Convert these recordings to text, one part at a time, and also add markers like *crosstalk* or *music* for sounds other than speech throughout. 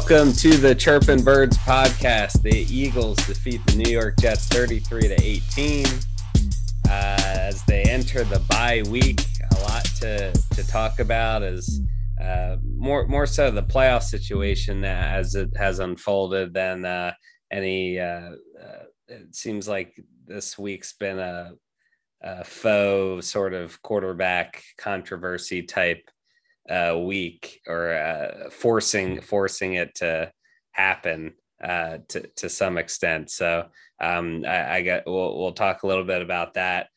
Welcome to the Chirpin Birds podcast. The Eagles defeat the New York Jets 33 to 18 uh, as they enter the bye week. A lot to, to talk about as uh, more more so the playoff situation as it has unfolded than uh, any. Uh, uh, it seems like this week's been a, a faux sort of quarterback controversy type uh, week or uh, forcing forcing it to happen uh, to to some extent. So um, I, I get we'll, we'll talk a little bit about that.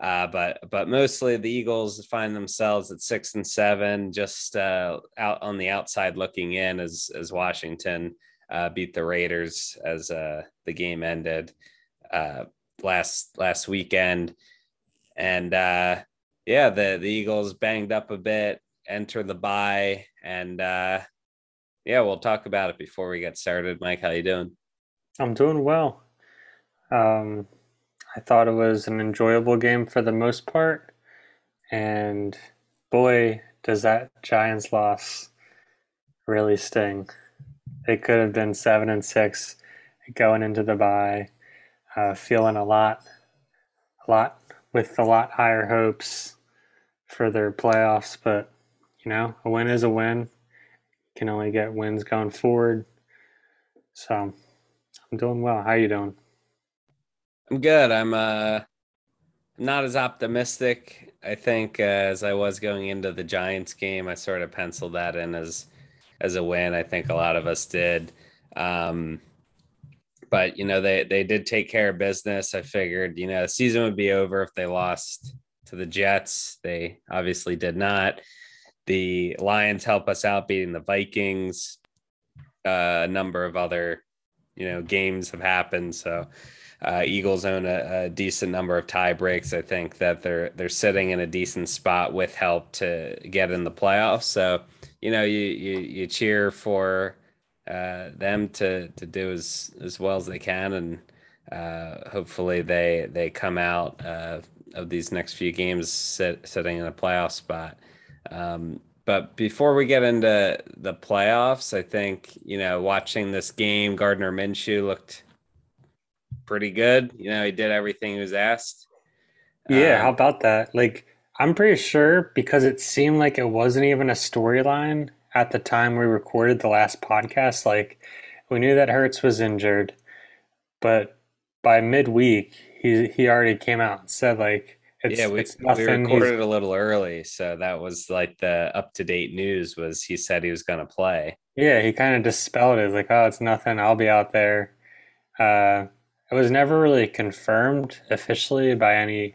Uh, but but mostly the Eagles find themselves at six and seven, just uh, out on the outside looking in as as Washington uh, beat the Raiders as uh, the game ended uh, last last weekend, and uh, yeah, the the Eagles banged up a bit, enter the bye, and uh, yeah, we'll talk about it before we get started. Mike, how you doing? I'm doing well. Um, I thought it was an enjoyable game for the most part, and boy, does that Giants loss really sting. They could have been seven and six going into the bye, uh, feeling a lot, a lot with a lot higher hopes for their playoffs. But you know, a win is a win. You can only get wins going forward. So I'm doing well. How you doing? I'm good. I'm uh not as optimistic, I think, uh, as I was going into the Giants game. I sort of penciled that in as as a win. I think a lot of us did. Um, but you know, they they did take care of business. I figured, you know, the season would be over if they lost to the Jets. They obviously did not. The Lions help us out beating the Vikings. Uh, a number of other, you know, games have happened. So uh, Eagles own a, a, decent number of tie breaks. I think that they're they're sitting in a decent spot with help to get in the playoffs. So you know, you you, you cheer for uh, them to to do as as well as they can, and uh, hopefully they they come out uh, of these next few games sit, sitting in a playoff spot. Um, but before we get into the playoffs, I think you know watching this game, Gardner Minshew looked pretty good. You know, he did everything he was asked. Yeah, um, how about that? Like, I'm pretty sure because it seemed like it wasn't even a storyline at the time we recorded the last podcast. Like, we knew that Hurts was injured, but by midweek, he he already came out and said like it's, yeah, we, it's we recorded a little early, so that was like the up to date news. Was he said he was going to play? Yeah, he kind of dispelled it. Like, oh, it's nothing. I'll be out there. Uh, it was never really confirmed officially by any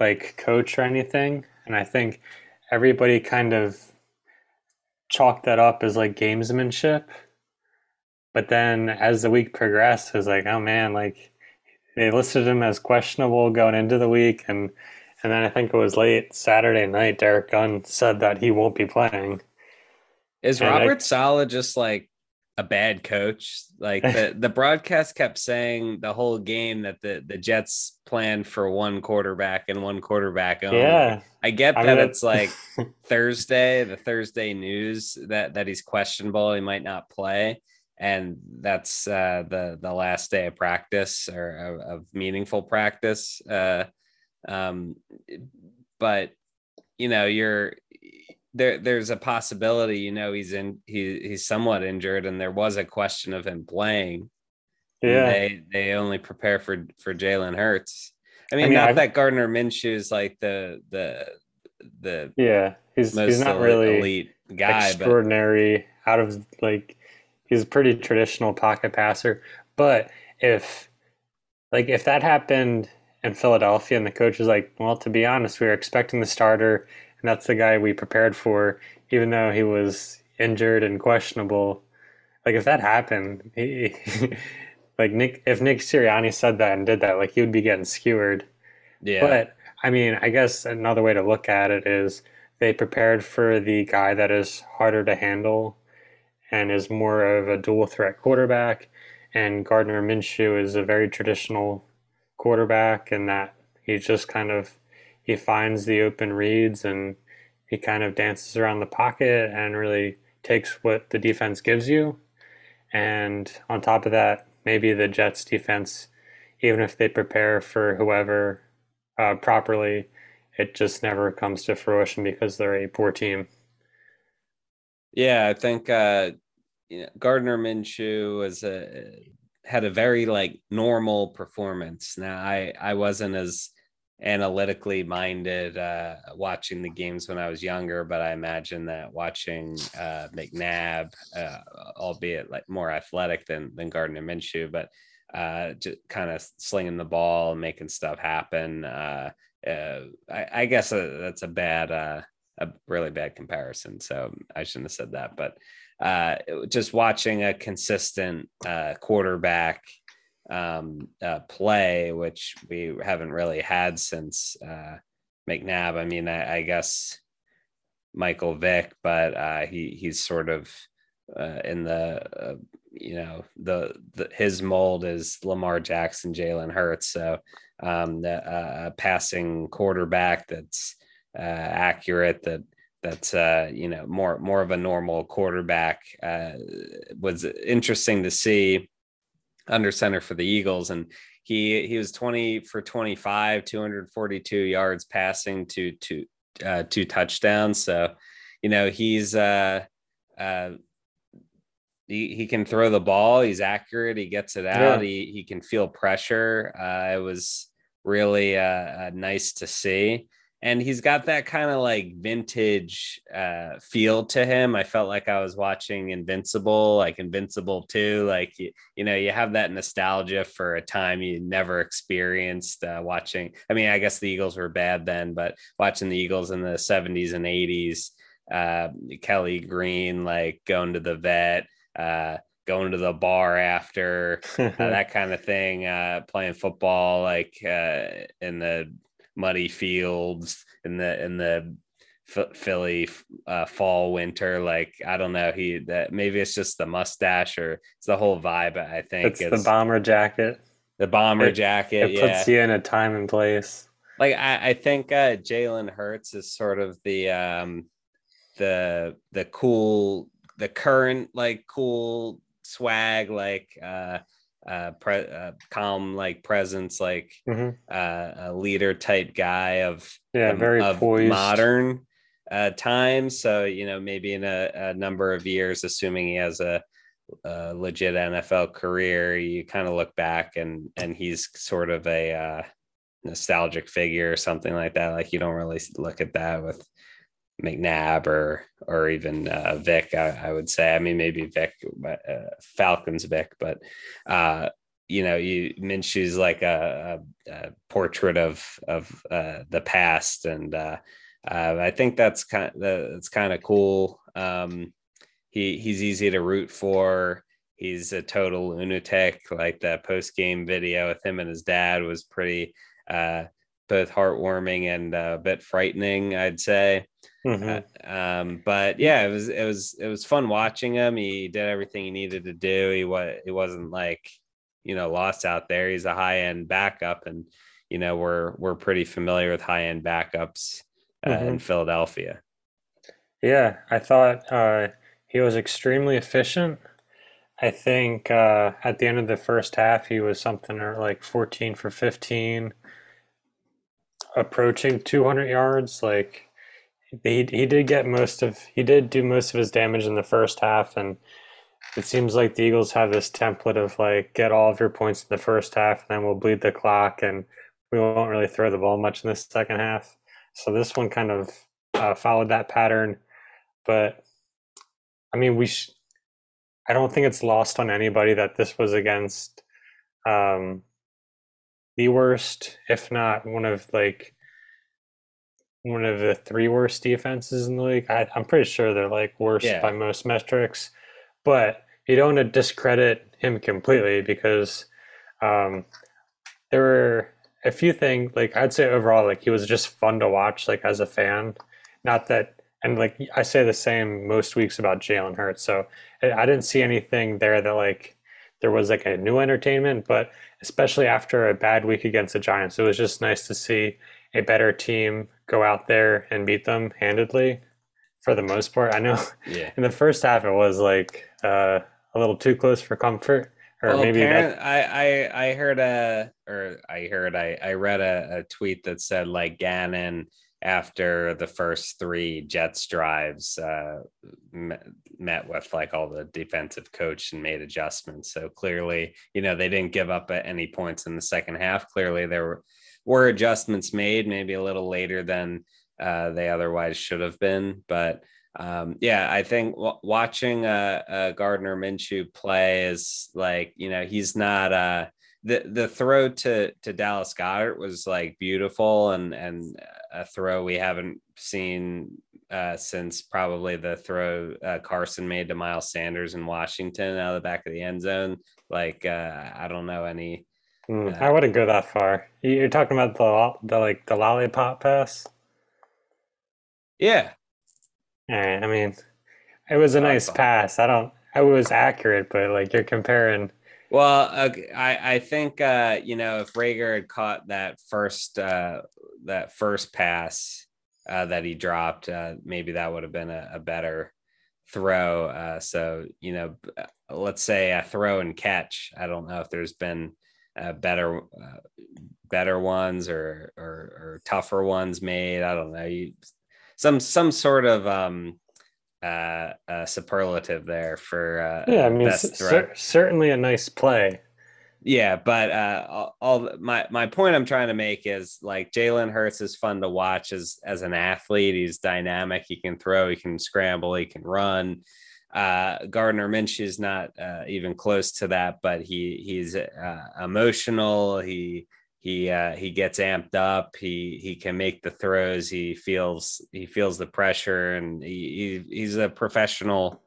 like coach or anything, and I think everybody kind of chalked that up as like gamesmanship. But then as the week progressed, it was like, oh man, like they listed him as questionable going into the week and and then I think it was late Saturday night, Derek Gunn said that he won't be playing. Is and Robert I, Saleh just like a bad coach? Like the, *laughs* the broadcast kept saying the whole game that the, the Jets planned for one quarterback and one quarterback only. Yeah. I get that I mean, it's like *laughs* Thursday, the Thursday news that, that he's questionable, he might not play. And that's uh, the the last day of practice or of, of meaningful practice. Uh, um, but you know, you're there. There's a possibility. You know, he's in. He he's somewhat injured, and there was a question of him playing. Yeah, they they only prepare for for Jalen Hurts. I mean, I mean not I've, that Gardner Minshew is like the the the yeah he's he's not really elite guy, extraordinary but... out of like he's a pretty traditional pocket passer. But if like if that happened in Philadelphia, and the coach is like, "Well, to be honest, we were expecting the starter, and that's the guy we prepared for, even though he was injured and questionable." Like if that happened, he, *laughs* like Nick, if Nick Sirianni said that and did that, like he would be getting skewered. Yeah. But I mean, I guess another way to look at it is they prepared for the guy that is harder to handle and is more of a dual threat quarterback. And Gardner Minshew is a very traditional quarterback and that he just kind of he finds the open reads and he kind of dances around the pocket and really takes what the defense gives you. And on top of that, maybe the Jets defense, even if they prepare for whoever uh, properly, it just never comes to fruition because they're a poor team. Yeah, I think uh, you know, Gardner Minshew was a had a very like normal performance. Now I I wasn't as analytically minded uh, watching the games when I was younger, but I imagine that watching uh, McNabb, uh, albeit like more athletic than than Gardner Minshew, but uh, just kind of slinging the ball, making stuff happen. Uh, uh, I, I, guess that's a bad, a really bad comparison. So I shouldn't have said that, but just watching a consistent quarterback um, uh, play, which we haven't really had since uh, McNabb. I mean, I, I guess Michael Vick, but uh, he he's sort of uh, in the uh, you know the, the his mold is Lamar Jackson, Jalen Hurts. So um, the uh, passing quarterback that's uh, accurate that that's uh, you know more more of a normal quarterback uh, was interesting to see under center for the Eagles, and he he was 20 for 25, 242 yards passing to to uh, two touchdowns. So, you know, he's uh uh he, he can throw the ball, he's accurate, he gets it out, yeah. he he can feel pressure. Uh, it was really uh, uh nice to see and he's got that kind of like vintage uh, feel to him. I felt like I was watching Invincible, like Invincible 2. Like, you, you know, you have that nostalgia for a time you never experienced uh, watching. I mean, I guess the Eagles were bad then, but watching the Eagles in the 70s and 80s, uh, Kelly Green, like going to the vet, uh, going to the bar after, uh, *laughs* that kind of thing, uh, playing football, like uh, in the muddy fields in the in the Philly uh, fall winter. Like I don't know, he that maybe it's just the mustache or it's the whole vibe. I think it's, it's the bomber jacket. The bomber it, jacket. It puts you in a time and place. Like I, I think uh, Jalen Hurts is sort of the um the the cool the current like cool swag like uh uh, pre- uh, calm like presence, like mm-hmm. uh, a leader type guy of yeah, very of poised. modern uh, times. So you know, maybe in a, a, number of years, assuming he has a, a legit NFL career, you kind of look back and and he's sort of a uh, nostalgic figure or something like that. Like you don't really look at that with McNabb or or even uh, Vick. I, I, would say. I mean, maybe Vick, uh, Falcons Vick, but uh, you know, you Minshew's like a, a, a portrait of of uh, the past, and uh, uh, I think that's kind of that's kind of cool. Um, he he's easy to root for. He's a total lunatic. Like that post game video with him and his dad was pretty both heartwarming and a bit frightening, I'd say. Mm-hmm. Uh, um, but yeah, it was it was it was fun watching him. He did everything he needed to do. He was it wasn't like you know lost out there. He's a high end backup, and you know we're we're pretty familiar with high end backups uh, mm-hmm. in Philadelphia. Yeah, I thought uh, he was extremely efficient. I think uh, at the end of the first half, he was something like 14 for 15, approaching 200 yards. Like he he did get most of he did do most of his damage in the first half, and it seems like the Eagles have this template of like get all of your points in the first half, and then we'll bleed the clock, and we won't really throw the ball much in the second half. So this one kind of uh, followed that pattern, but I mean we. Sh- I don't think it's lost on anybody that this was against um, the worst, if not one of like one of the three worst defenses in the league. I, am pretty sure they're like worst yeah. by most metrics, but you don't want to discredit him completely because um, there were a few things. Like I'd say overall, like he was just fun to watch, like as a fan. Not that, and like I say the same most weeks about Jalen Hurts. So I didn't see anything there that like there was like a new entertainment, but especially after a bad week against the Giants, it was just nice to see a better team go out there and beat them handedly for the most part. I know yeah. *laughs* in the first half it was like uh a little too close for comfort, or well, maybe that... I, I I heard a or I heard I I read a, a tweet that said like Gannon after the first three Jets drives uh, met with like all the defensive coach and made adjustments. So clearly, you know, they didn't give up at any points in the second half. Clearly, there were, were adjustments made, maybe a little later than uh, they otherwise should have been. But um, yeah, I think w- watching uh, uh, Gardner Minshew play is like, you know, he's not uh, the the throw to to Dallas Goedert was like beautiful and and a throw we haven't seen uh, since probably the throw uh, Carson made to Miles Sanders in Washington out of the back of the end zone. Like uh, I don't know any. Mm, I wouldn't go that far. You're talking about the the like the lollipop pass. Yeah. All right. I mean, it was a nice pass. I don't. I was accurate, but like you're comparing well, uh, I I think uh, you know if Reagor had caught that first uh, that first pass uh, that he dropped, uh, maybe that would have been a, a better throw. Uh, so you know, let's say a throw and catch. I don't know if there's been better better ones or, or, or tougher ones made. I don't know. You, some some sort of um, uh, uh, superlative there for uh, yeah. I mean, cer- certainly a nice play. Yeah, but uh, all, all, my my point I'm trying to make is like Jalen Hurts is fun to watch as as an athlete. He's dynamic. He can throw. He can scramble. He can run. Uh, Gardner Minshew is not uh, even close to that, but he he's uh, emotional. He he uh, he gets amped up. He he can make the throws. He feels he feels the pressure, and he, he he's a professional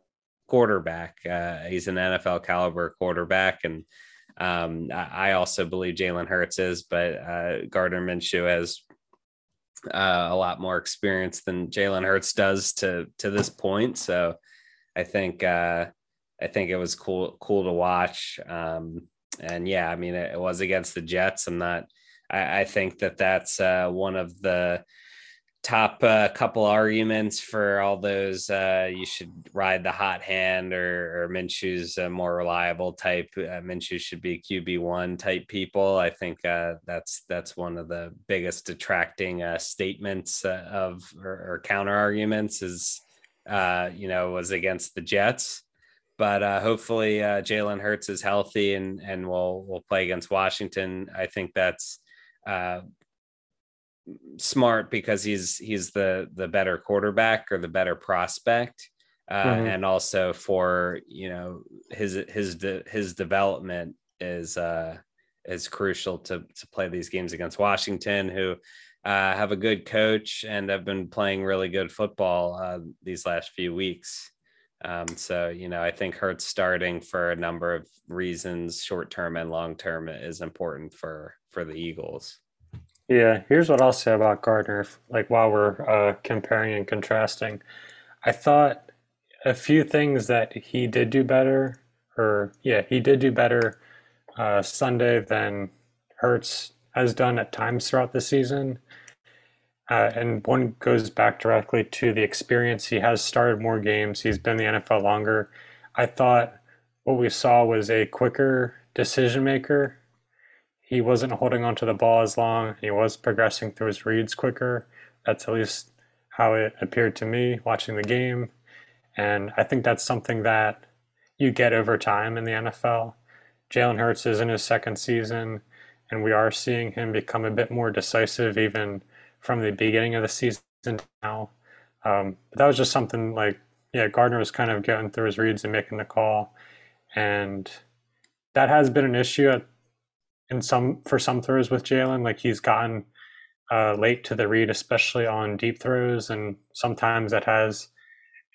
quarterback. Uh, he's an NFL caliber quarterback, and um, I also believe Jalen Hurts is, but uh, Gardner Minshew has a lot more experience than Jalen Hurts does to to this point. So I think uh, I think it was cool cool to watch. Um, and yeah, I mean, it, it was against the Jets. I'm not. I, I think that that's uh, one of the top uh, couple arguments for all those. Uh, you should ride the hot hand, or, or Minshew's a more reliable type. Uh, Minshew should be QB one type people. I think uh, that's that's one of the biggest detracting uh, statements uh, of or, or counter arguments is uh, you know was against the Jets but uh, hopefully uh, Jalen Hurts is healthy and and will will play against Washington. I think that's uh, smart because he's he's the the better quarterback or the better prospect, uh, mm-hmm. and also for you know his his de- his development is uh, is crucial to to play these games against Washington, who. Uh, have a good coach and have been playing really good football uh, these last few weeks. Um, so, you know, I think Hurts starting for a number of reasons, short term and long term, is important for for the Eagles. Yeah, here's what I'll say about Gardner. Like while we're uh, comparing and contrasting, I thought a few things that he did do better, or yeah, he did do better uh, Sunday than Hurts has done at times throughout the season. Uh, and one goes back directly to the experience. He has started more games. He's been in the NFL longer. I thought what we saw was a quicker decision maker. He wasn't holding onto the ball as long. He was progressing through his reads quicker. That's at least how it appeared to me watching the game. And I think that's something that you get over time in the NFL. Jalen Hurts is in his second season, and we are seeing him become a bit more decisive even – from the beginning of the season now. Um, but that was just something like, yeah, Gardner was kind of getting through his reads and making the call, and that has been an issue at, in some for some throws with Jalen. Like he's gotten uh, late to the read, especially on deep throws, and sometimes that has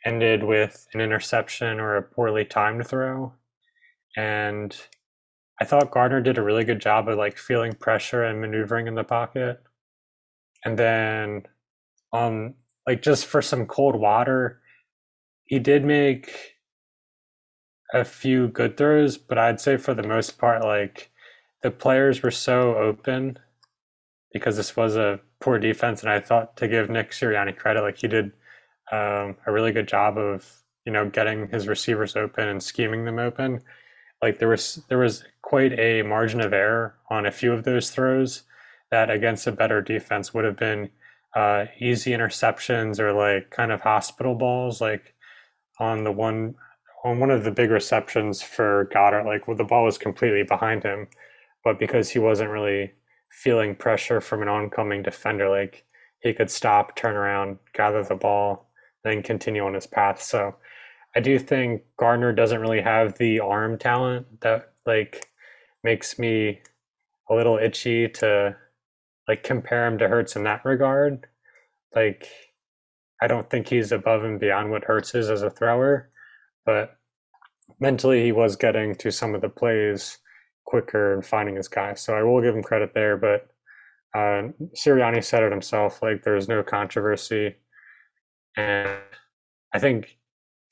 ended with an interception or a poorly timed throw. And I thought Gardner did a really good job of like feeling pressure and maneuvering in the pocket and then um like just for some cold water he did make a few good throws but i'd say for the most part like the players were so open because this was a poor defense and i thought to give nick sirianni credit like he did um, a really good job of you know, getting his receivers open and scheming them open. Like there was there was quite a margin of error on a few of those throws that against a better defense would have been uh, easy interceptions or like kind of hospital balls. Like on the one on one of the big receptions for Goedert like well, the ball was completely behind him, but because he wasn't really feeling pressure from an oncoming defender, like he could stop, turn around, gather the ball, then continue on his path. So I do think Gardner doesn't really have the arm talent that like makes me a little itchy to like compare him to Hurts in that regard. Like I don't think he's above and beyond what Hurts is as a thrower, but mentally he was getting to some of the plays quicker and finding his guy. So I will give him credit there, but uh, Sirianni said it himself. Like there's no controversy, and I think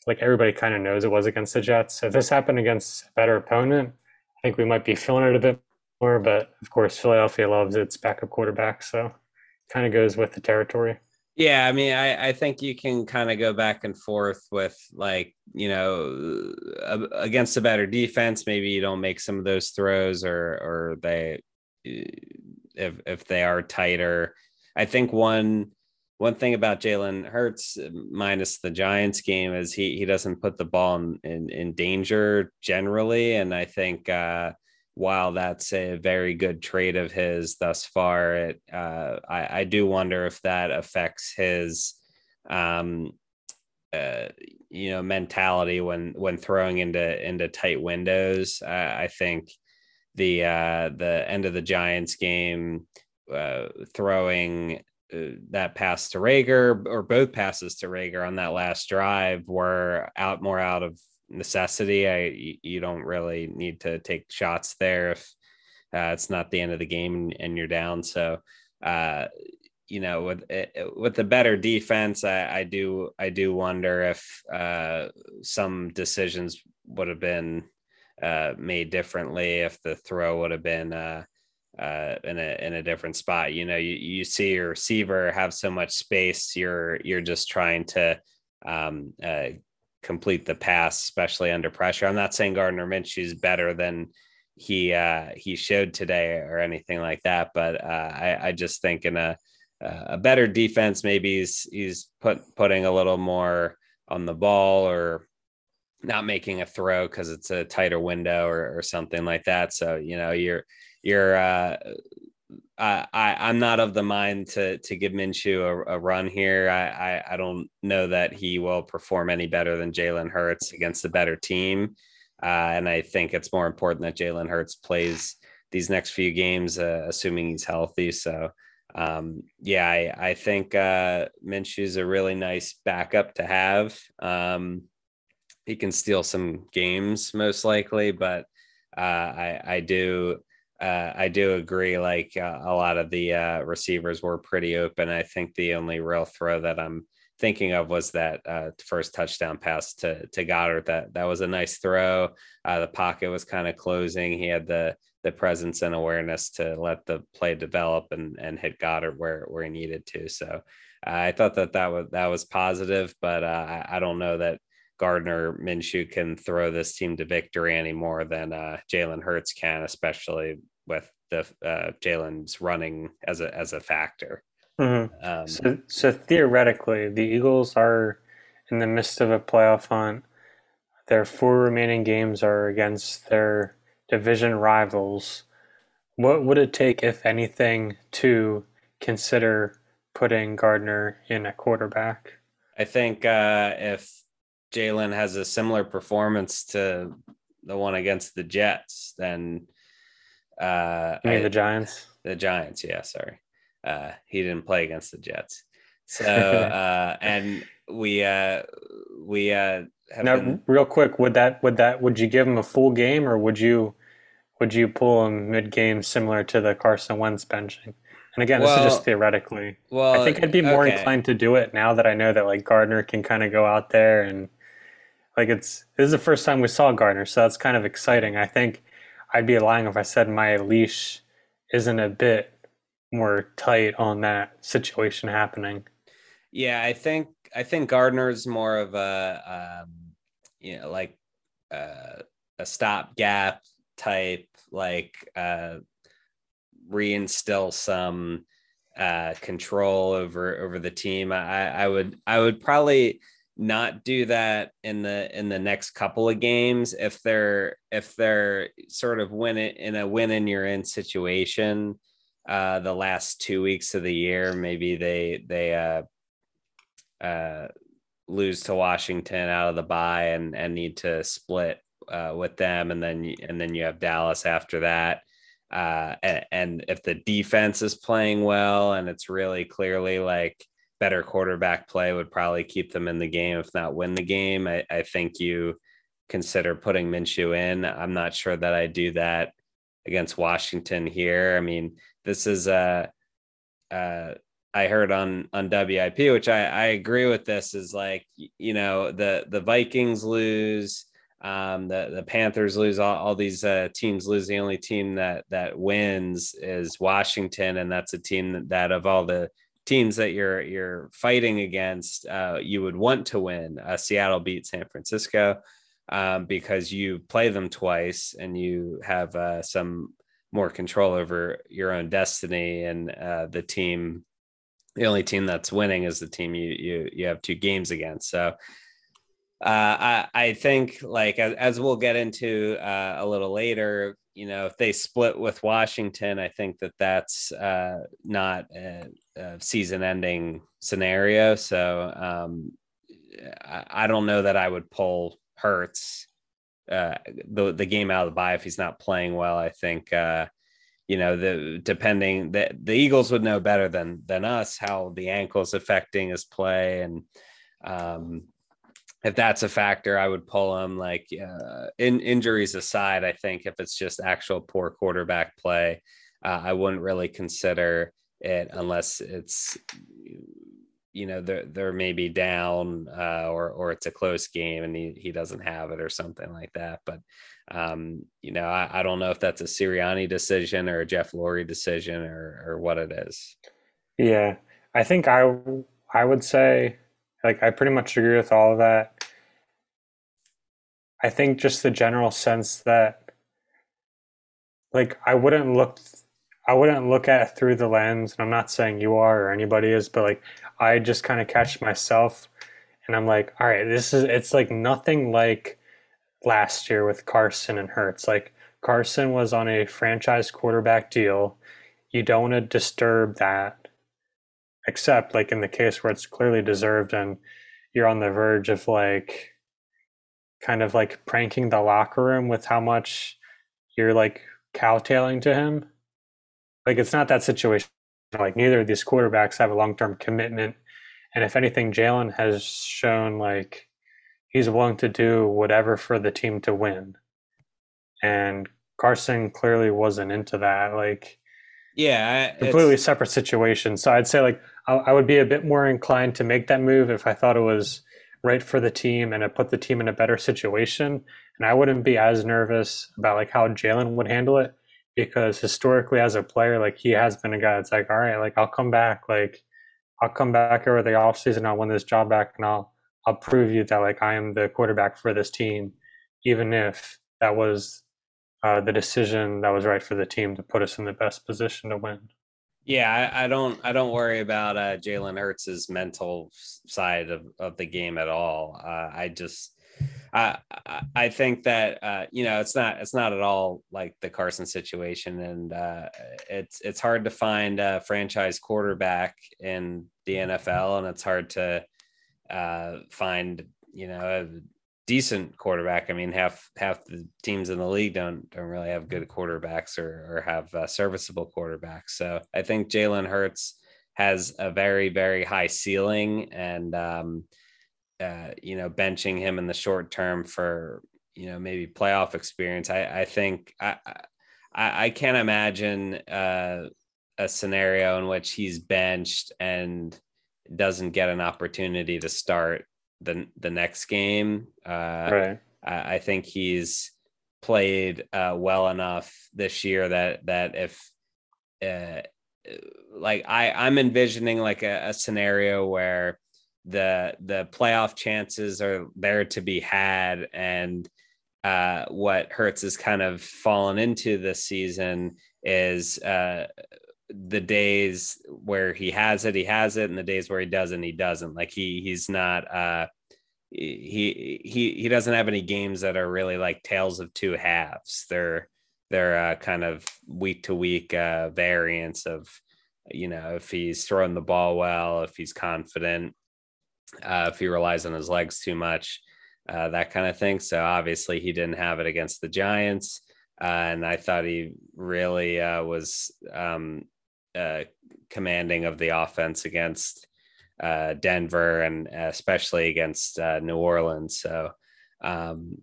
like everybody kind of knows it was against the Jets. If this happened against a better opponent, I think we might be *laughs* feeling it a bit more. But of course, Philadelphia loves its backup quarterback, so kind of goes with the territory. Yeah, I mean, I, I think you can kind of go back and forth with like, you know, against a better defense, maybe you don't make some of those throws or or they if if they are tighter. I think one one thing about Jalen Hurts minus the Giants game is he he doesn't put the ball in in, in danger generally, and I think uh, while that's a very good trait of his thus far, it uh, I, I do wonder if that affects his um, uh, you know mentality when when throwing into into tight windows. I think the uh, the end of the Giants game, uh, throwing that pass to Reagor or both passes to Reagor on that last drive were out more out of necessity. I you don't really need to take shots there if uh, it's not the end of the game and you're down. So uh, you know with eh, with the better defense, I, I do I do wonder if uh, some decisions would have been uh, made differently if the throw would have been uh, in a in a different spot. You know, you, you see your receiver have so much space, you're you're just trying to um, uh, complete the pass, especially under pressure. I'm not saying Gardner Minshew is better than he uh, he showed today or anything like that, but uh, I, I just think in a a better defense, maybe he's he's put putting a little more on the ball or not making a throw because it's a tighter window or, or something like that. So you know you're you're uh, I, I am not of the mind to to give Minshew a, a run here. I, I, I don't know that he will perform any better than Jalen Hurts against a better team, uh, and I think it's more important that Jalen Hurts plays these next few games, uh, assuming he's healthy. So um, yeah, I, I think uh, Minshew's a really nice backup to have. Um, he can steal some games most likely, but uh, I I do uh, I do agree. Like uh, a lot of the uh, receivers were pretty open. I think the only real throw that I'm thinking of was that uh, first touchdown pass to to Goedert. That that was a nice throw. Uh, the pocket was kind of closing. He had the the presence and awareness to let the play develop and and hit Goedert where where he needed to. So I thought that that was that was positive, but I, I don't know that Gardner Minshew can throw this team to victory any more than uh, Jalen Hurts can, especially with the uh, Jalen's running as a as a factor. Mm-hmm. Um, so, so theoretically, the Eagles are in the midst of a playoff hunt. Their four remaining games are against their division rivals. What would it take, if anything, to consider putting Gardner in a quarterback? I think uh, if Jalen has a similar performance to the one against the Jets, then uh, I, the Giants? The Giants, yeah. Sorry, uh, he didn't play against the Jets. So *laughs* uh, and we uh, we uh, now been... real quick would that would that would you give him a full game or would you would you pull him mid game similar to the Carson Wentz benching? And again, well, this is just theoretically. Well, I think I'd be more okay. inclined to do it now that I know that like Gardner can kind of go out there and like it's this is the first time we saw Gardner, so that's kind of exciting. I think I'd be lying if I said my leash isn't a bit more tight on that situation happening. Yeah, I think I think Gardner's more of a um, you know like uh, a stopgap type, like uh, reinstill some uh, control over over the team. I, I would I would probably not do that in the in the next couple of games if they're if they're sort of win it in a win in you're in situation uh the last two weeks of the year maybe they they uh uh lose to washington out of the bye and and need to split uh with them. And then and then you have dallas after that. Uh and, and if the defense is playing well and it's really clearly like better quarterback play would probably keep them in the game, if not win the game. I, I think you consider putting Minshew in. I'm not sure that I do that against Washington here. I mean, this is a. Uh, I heard on on WIP, which I, I agree with. This is like you know the the Vikings lose, um, the the Panthers lose, all, all these uh, teams lose. The only team that that wins is Washington, and that's a team that, that of all the teams that you're you're fighting against, uh, you would want to win. Uh, Seattle beat San Francisco um, because you play them twice and you have uh, some more control over your own destiny. And uh, the team, the only team that's winning is the team you you you have two games against. So. Uh, I, I think like as, as we'll get into uh, a little later, you know, if they split with Washington, I think that that's not a season-ending scenario. So um, I, I, don't know that I would pull Hurts uh, the the game out of the bye if he's not playing well. I think uh, you know the depending the the Eagles would know better than than us how the ankle's affecting his play and um, if that's a factor, I would pull him. Like uh, in injuries aside, I think if it's just actual poor quarterback play, uh, I wouldn't really consider it unless it's you know they're they're maybe down uh, or or it's a close game and he, he doesn't have it or something like that. But um, you know I, I don't know if that's a Sirianni decision or a Jeff Lurie decision or or what it is. Yeah, I think I I would say like I pretty much agree with all of that. I think just the general sense that like I wouldn't look I wouldn't look at it through the lens, and I'm not saying you are or anybody is, but like I just kind of catch myself and I'm like, all right, this is it's like nothing like last year with Carson and Hurts. Like Carson was on a franchise quarterback deal. You don't want to disturb that except like in the case where it's clearly deserved and you're on the verge of like kind of like pranking the locker room with how much you're like cowtailing to him. Like it's not that situation. Like neither of these quarterbacks have a long term commitment. And if anything, Jalen has shown like he's willing to do whatever for the team to win. And Carson clearly wasn't into that. Like yeah, I, completely separate situation. So I'd say like I, I would be a bit more inclined to make that move if I thought it was right for the team and it put the team in a better situation. And I wouldn't be as nervous about like how Jalen would handle it because historically as a player, like he has been a guy that's like, all right, like I'll come back, like I'll come back over the offseason, I'll win this job back and I'll I'll prove you that like I am the quarterback for this team, even if that was uh, the decision that was right for the team to put us in the best position to win. Yeah, I, I don't I don't worry about uh, Jalen Hurts's mental side of, of the game at all. Uh, I just I I think that uh, you know it's not it's not at all like the Carson situation, and uh, it's it's hard to find a franchise quarterback in the NFL, and it's hard to uh, find you know a decent quarterback. I mean, half half the teams in the league don't don't really have good quarterbacks or or have uh, serviceable quarterbacks. So I think Jalen Hurts has a very very high ceiling, and um, uh, you know, benching him in the short term for you know maybe playoff experience. I I think I I, I can't imagine uh, a scenario in which he's benched and doesn't get an opportunity to start the the next game. Uh, right. I, I think he's played uh, well enough this year that that if uh, like I I'm envisioning like a, a scenario where the the playoff chances are there to be had, and uh, what Hurts has kind of fallen into this season is uh, the days where he has it, he has it, and the days where he doesn't, he doesn't. Like he he's not uh, he he he doesn't have any games that are really like tales of two halves. They're they're uh, kind of week to week uh, variants of you know if he's throwing the ball well, if he's confident, uh, if he relies on his legs too much, uh, that kind of thing. So obviously he didn't have it against the Giants, uh, and I thought he really uh, was um, commanding of the offense against uh, Denver and especially against uh, New Orleans. So um,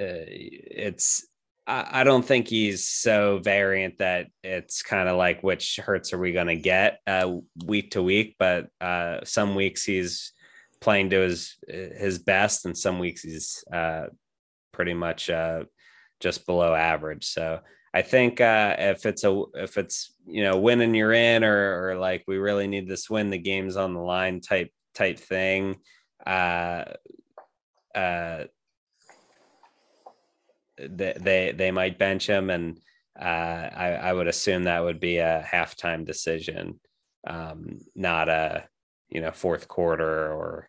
uh, it's I, don't think he's so variant that it's kind of like which Hurts are we going to get uh, week to week. But uh, some weeks he's playing to his his best, and some weeks he's uh, pretty much just below average. So I think uh, if it's a if it's you know winning you're in or or like we really need this win the game's on the line type type thing uh uh they they, they might bench him and uh I, I would assume that would be a halftime decision um not a you know fourth quarter or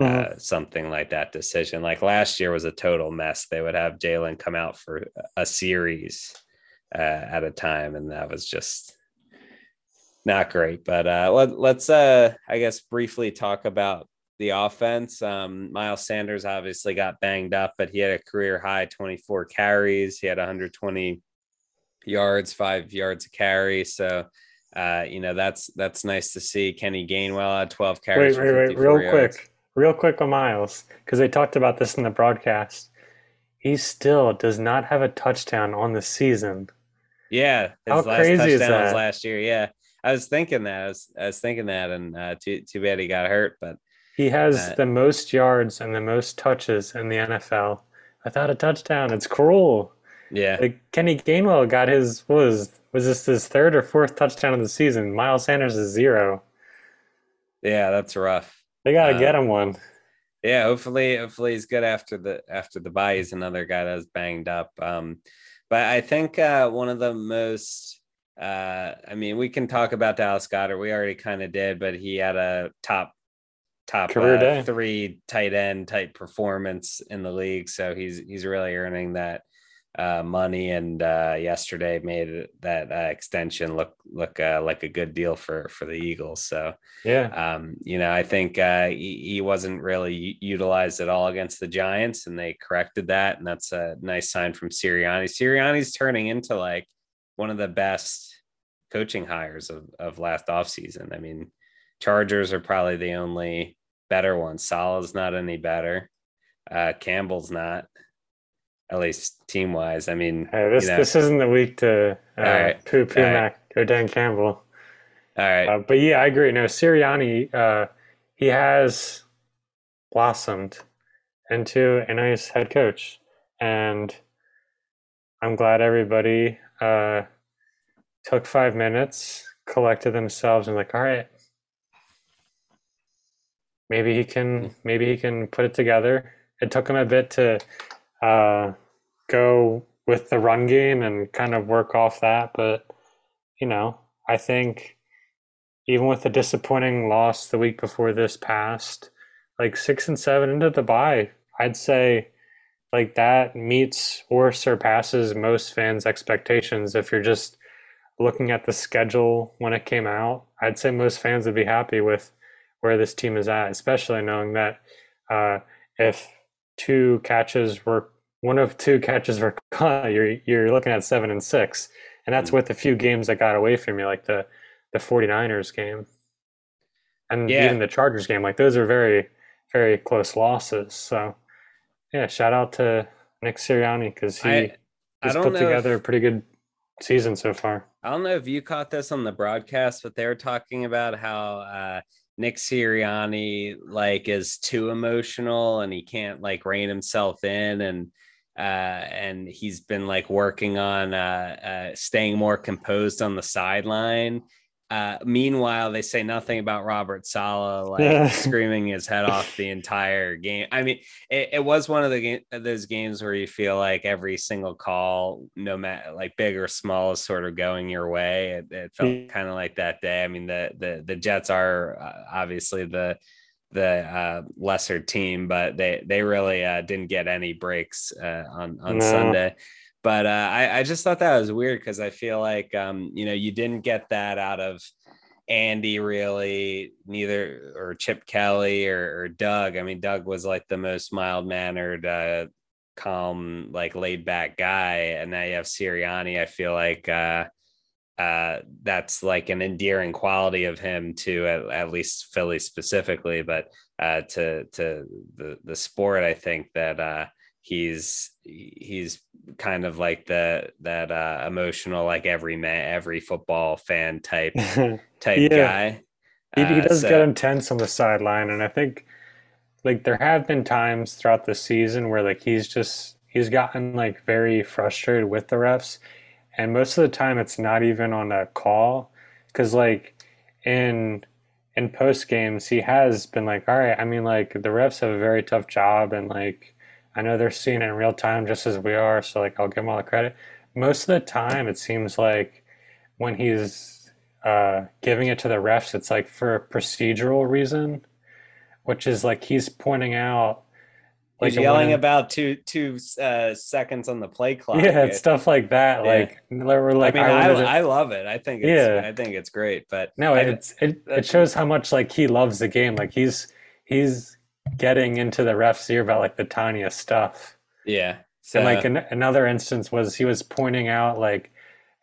mm-hmm. uh, something like that decision like last year was a total mess they would have Jalen come out for a series uh, at a time, and that was just not great. But uh, let, let's, uh, I guess, briefly talk about the offense. Um, Miles Sanders obviously got banged up, but he had a career high 24 carries. He had 120 yards, five yards a carry. So, uh, you know, that's that's nice to see. Kenny Gainwell had 12 carries. Wait, wait, wait, real yards. quick, real quick on Miles, because they talked about this in the broadcast. He still does not have a touchdown on the season. Yeah, his How last crazy is touchdown was that? last year. Yeah, I was thinking that. I was, I was thinking that, and uh, too too bad he got hurt. But He has the most yards and the most touches in the NFL without a touchdown. It's cruel. yeah, Like Kenny Gainwell got his was was this his third or fourth touchdown of the season? Miles Sanders is zero. yeah, that's rough. They gotta Uh, get him one. Yeah, hopefully, hopefully he's good after the after the bye. He's another guy that's banged up. Um, but I think uh, one of the most, uh, I mean, we can talk about Dallas Goedert. We already kind of did, but he had a top top uh, three tight end type performance in the league. So he's he's really earning that uh, money. And uh, yesterday made that uh, extension look look uh, like a good deal for for the Eagles. So Yeah. um, you know, I think uh, he, he wasn't really utilized at all against the Giants, and they corrected that, and that's a nice sign from Sirianni. Sirianni's turning into like one of the best coaching hires of, of last offseason. I mean, Chargers are probably the only better one. Saleh's not any better. Uh, Campbell's not, at least team wise. I mean, this you know, this isn't the week to uh, right. poo poo right. Mac or Dan Campbell. all right. Uh, but yeah, I agree. No, Sirianni, uh, he has blossomed into a nice head coach, and I'm glad everybody uh, took five minutes, collected themselves, and like, all right, maybe he can, maybe he can put it together. It took him a bit to uh, go with the run game and kind of work off that, but you know, I think even with the disappointing loss the week before this past, like six and seven into the bye, I'd say like that meets or surpasses most fans' expectations. If you're just looking at the schedule when it came out, I'd say most fans would be happy with where this team is at, especially knowing that uh, if two catches were one of two catches were *laughs* caught, you're you're looking at seven and six. And that's with a few games that got away from you, like the the 49ers game and Yeah. even the Chargers game. Like those are very, very close losses. So yeah, shout out to Nick Sirianni because he I, I has put together a pretty good season so far. I don't know if you caught this on the broadcast, but they were talking about how uh, Nick Sirianni like is too emotional and he can't like rein himself in, and uh, and he's been like working on uh, uh, staying more composed on the sideline. Uh, meanwhile, they say nothing about Robert Saleh like *laughs* screaming his head off the entire game. I mean, it, it was one of the game, those games where you feel like every single call, no matter like big or small, is sort of going your way. It, it felt kind of like that day. I mean, the the the Jets are uh, obviously the the uh, lesser team, but they they really uh, didn't get any breaks uh, on on no. Sunday but uh, I, I just thought that was weird because I feel like um, you know you didn't get that out of Andy really neither or Chip Kelly or, or Doug. I mean Doug was like the most mild mannered, uh, calm, like laid back guy, and now you have Sirianni. I feel like uh, uh, that's like an endearing quality of him to at, at least Philly specifically, but uh, to to the the sport. I think that uh, he's he's kind of like the that uh emotional like every man every football fan type *laughs* type yeah. guy he, he uh, does so, get intense on the sideline and i think like there have been times throughout the season where like he's just he's gotten like very frustrated with the refs and most of the time it's not even on a call because like in in post games he has been like all right i mean like the refs have a very tough job and like I know they're seeing it in real time just as we are, so like I'll give him all the credit. Most of the time, it seems like when he's uh, giving it to the refs, it's like for a procedural reason, which is like he's pointing out. Like he's yelling about two two uh, seconds on the play clock. Yeah, it's stuff like that. Yeah. Like we're like, I mean, I, I, I, love it. I think it's, yeah, I think it's great. But no, it's it, it shows how much like he loves the game. Like he's he's getting into the ref's ear about like the tiniest stuff. Yeah. So, and like an, another instance was he was pointing out like,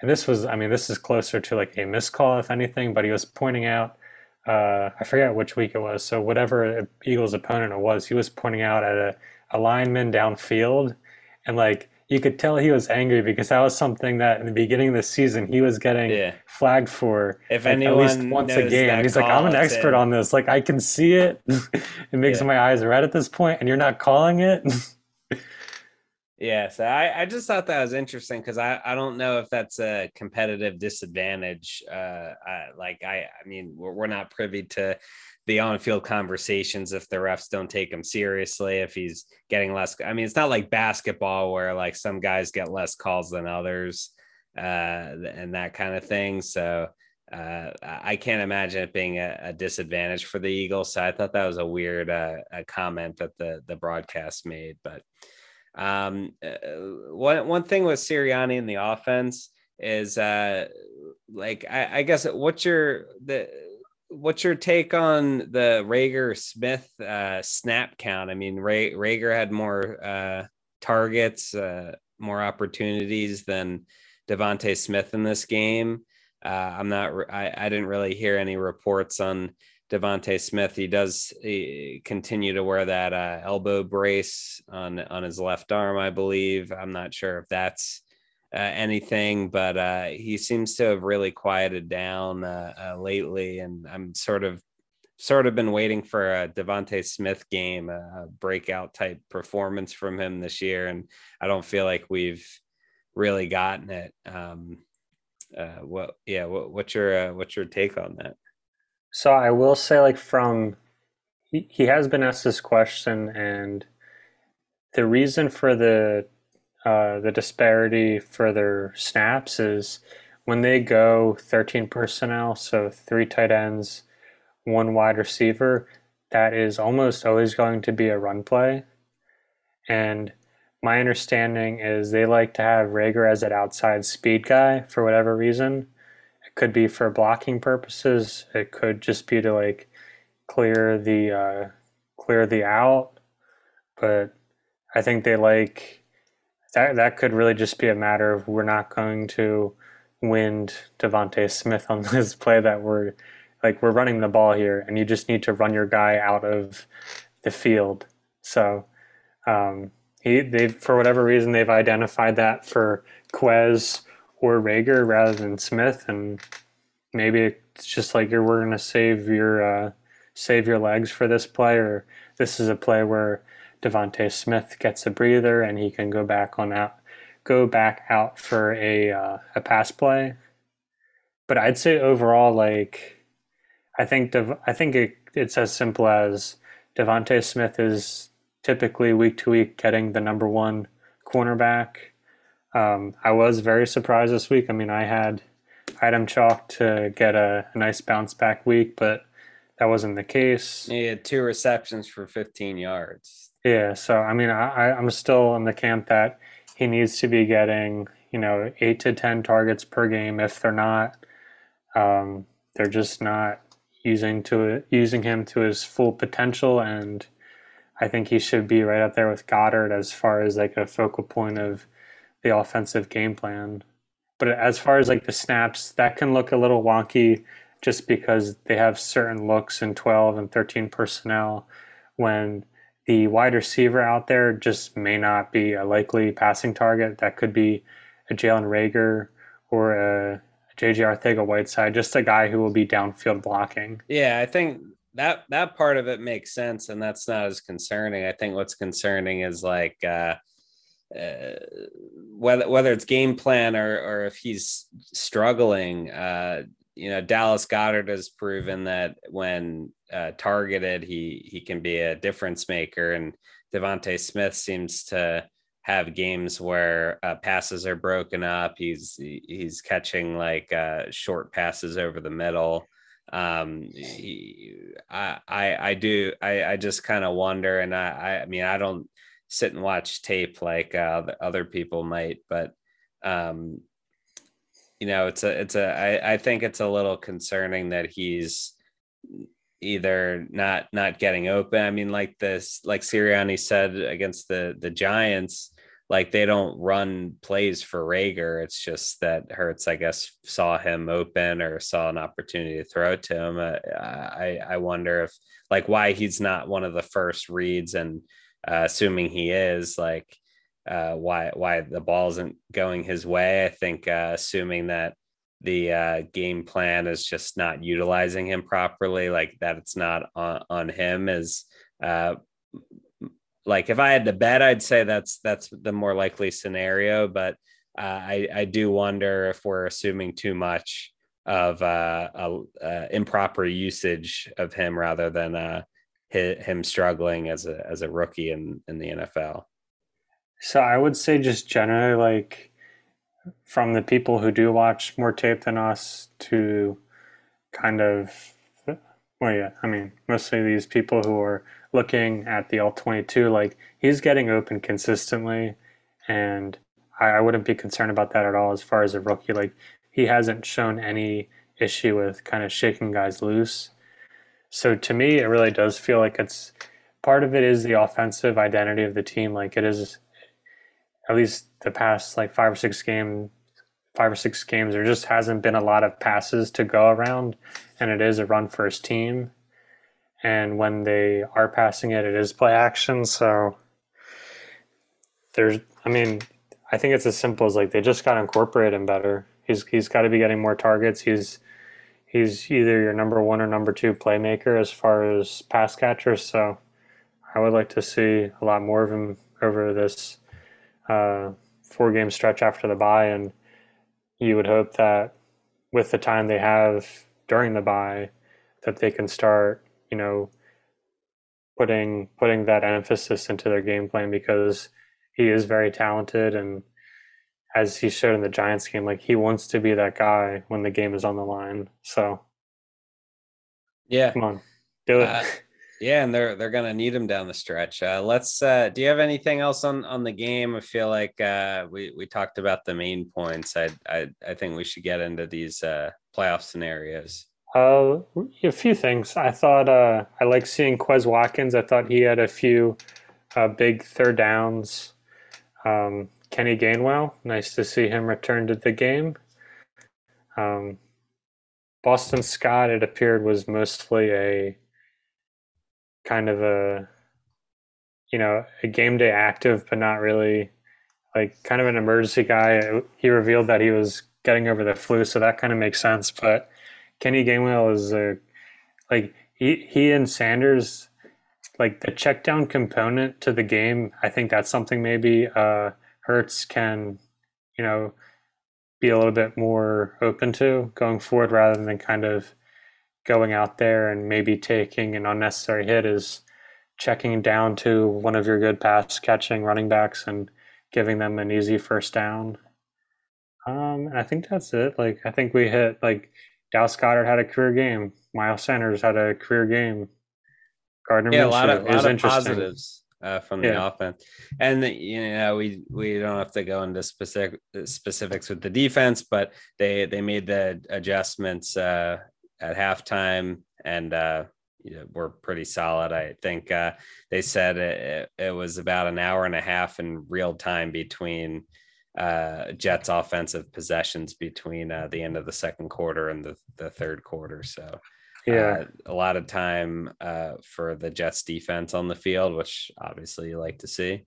and this was, I mean, this is closer to like a miscall if anything, but he was pointing out, uh, I forget which week it was. So whatever Eagles opponent it was, he was pointing out at a, a lineman downfield and like you could tell he was angry because that was something that in the beginning of the season he was getting yeah. flagged for if like, at least once a game. He's like, I'm an expert on this. Like I can see it. *laughs* it makes yeah. my eyes red at this point, and you're not calling it. *laughs* yeah, so I, I just thought that was interesting because I, I don't know if that's a competitive disadvantage. Uh, I, like I I mean we're, we're not privy to the on-field conversations if the refs don't take him seriously if he's getting less i mean it's not like basketball where like some guys get less calls than others uh, and that kind of thing so uh, I can't imagine it being a, a, disadvantage for the Eagles. So I thought that was a weird uh, a comment that the the broadcast made. But um, uh, one one thing with Sirianni in the offense is uh, like I, I guess what's your the what's your take on the Reagor Smith uh, snap count? I mean, Ray, Reagor had more uh, targets, uh, more opportunities than DeVonta Smith in this game. Uh, I'm not. I, I didn't really hear any reports on DeVonta Smith. He does he continue to wear that uh, elbow brace on on his left arm, I believe. I'm not sure if that's uh, anything, but uh, he seems to have really quieted down uh, uh, lately, and I'm sort of sort of been waiting for a DeVonta Smith game, a breakout type performance from him this year, and I don't feel like we've really gotten it. Um, uh, what, yeah, what, what's your uh, what's your take on that? So I will say, like from he, he has been asked this question, and the reason for the uh, the disparity for their snaps is when they go 13 personnel, so three tight ends, one wide receiver, that is almost always going to be a run play. And my understanding is they like to have Reagor as an outside speed guy for whatever reason. It could be for blocking purposes. It could just be to like clear the uh, clear the out. But I think they like that that could really just be a matter of we're not going to wind DeVonta Smith on *laughs* this play that we're like we're running the ball here and you just need to run your guy out of the field. So um, he they for whatever reason they've identified that for Quez or Reagor rather than Smith and maybe it's just like you're we're gonna save your uh, save your legs for this play or this is a play where DeVonta Smith gets a breather and he can go back on out, go back out for a uh, a pass play. but I'd say overall, like, I think Dev- I think it, it's as simple as DeVonta Smith is typically week to week getting the number one cornerback. Um, I was very surprised this week. I mean, I had item chalk to get a, a nice bounce back week, but that wasn't the case. He had two receptions for 15 yards. Yeah, so I mean, I, I'm still in the camp that he needs to be getting, you know, eight to 10 targets per game. If they're not, um, they're just not using to using him to his full potential. And I think he should be right up there with Goedert as far as like a focal point of the offensive game plan. But as far as like the snaps, that can look a little wonky just because they have certain looks in 12 and 13 personnel when the wide receiver out there just may not be a likely passing target. That could be a Jalen Reagor or a JJ Arcega Whiteside, just a guy who will be downfield blocking. Yeah, I think that that part of it makes sense, and that's not as concerning. I think what's concerning is like uh, uh, whether whether it's game plan or or if he's struggling. Uh, you know, Dallas Goedert has proven that when uh, targeted, he he can be a difference maker, and DeVonta Smith seems to have games where uh, passes are broken up. He's he's catching like uh, short passes over the middle. Um, he, I, I I do I I just kind of wonder, and I I mean I don't sit and watch tape like uh, other people might, but um, you know, it's a, it's a, I, I think it's a little concerning that he's either not, not getting open. I mean, like this, like Sirianni said against the, the Giants, like they don't run plays for Reagor. It's just that Hurts, I guess, saw him open or saw an opportunity to throw to him. Uh, I, I wonder if like why he's not one of the first reads and uh, assuming he is like, uh, why why the ball isn't going his way. I think uh, assuming that the uh, game plan is just not utilizing him properly, like that it's not on, on him is uh, like if I had to bet, I'd say that's that's the more likely scenario. But uh, I I do wonder if we're assuming too much of uh, a, a improper usage of him rather than him struggling as a as a rookie in in the NFL. So I would say just generally like from the people who do watch more tape than us to kind of well yeah, I mean mostly these people who are looking at the all 22 like he's getting open consistently and I, I wouldn't be concerned about that at all as far as a rookie. Like he hasn't shown any issue with kind of shaking guys loose. So to me it really does feel like it's part of it is the offensive identity of the team. Like it is at least the past like five or six game five or six games there just hasn't been a lot of passes to go around. And it is a run first team. And when they are passing it it is play action. So there's i mean i think it's as simple as like they just got to incorporate him better. He's he's got to be getting more targets. He's he's either your number one or number two playmaker as far as pass catchers. So i would like to see a lot more of him over this uh, four game stretch after the bye, and you would hope that with the time they have during the bye, that they can start, you know, putting putting that emphasis into their game plan because he is very talented and as he showed in the Giants game, like he wants to be that guy when the game is on the line. So yeah, come on, do it. Uh, yeah, and they're they're gonna need him down the stretch. Uh, let's. Uh, do you have anything else on on the game? I feel like uh, we we talked about the main points. I I I think we should get into these uh, playoff scenarios. Uh, a few things. I thought uh, I like seeing Quez Watkins. I thought he had a few uh, big third downs. Um, Kenny Gainwell, nice to see him return to the game. Um, Boston Scott, it appeared, was mostly a kind of a you know a game day active, but not really like kind of an emergency guy. He revealed that he was getting over the flu, so that kind of makes sense. But Kenny Gainwell is a like he he and Sanders like the check down component to the game. I think that's something maybe uh, Hurts can you know be a little bit more open to going forward rather than kind of going out there and maybe taking an unnecessary hit is checking down to one of your good pass catching running backs and giving them an easy first down. Um, I think that's it. Like I think we hit like Dallas Goedert had a career game. Miles Sanders had a career game. Gardner yeah, Minshew a lot of, lot of positives uh, from the yeah. offense, and the, you know we we don't have to go into specific specifics with the defense, but they they made the adjustments uh, at halftime, and uh, you know, were pretty solid. I think uh, they said it, it, was about an hour and a half in real time between uh, Jets offensive possessions between uh, the end of the second quarter and the, the third quarter. So, yeah, uh, a lot of time uh, for the Jets defense on the field, which obviously you like to see.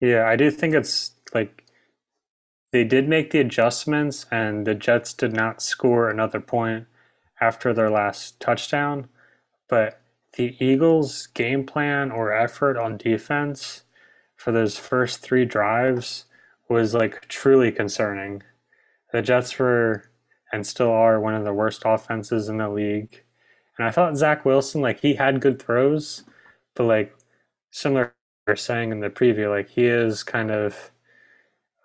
Yeah, I do think it's like they did make the adjustments, and the Jets did not score another point after their last touchdown. But the Eagles' game plan or effort on defense for those first three drives was like truly concerning. The Jets were and still are one of the worst offenses in the league. And I thought Zach Wilson, like he had good throws, but like similar saying in the preview, like he is kind of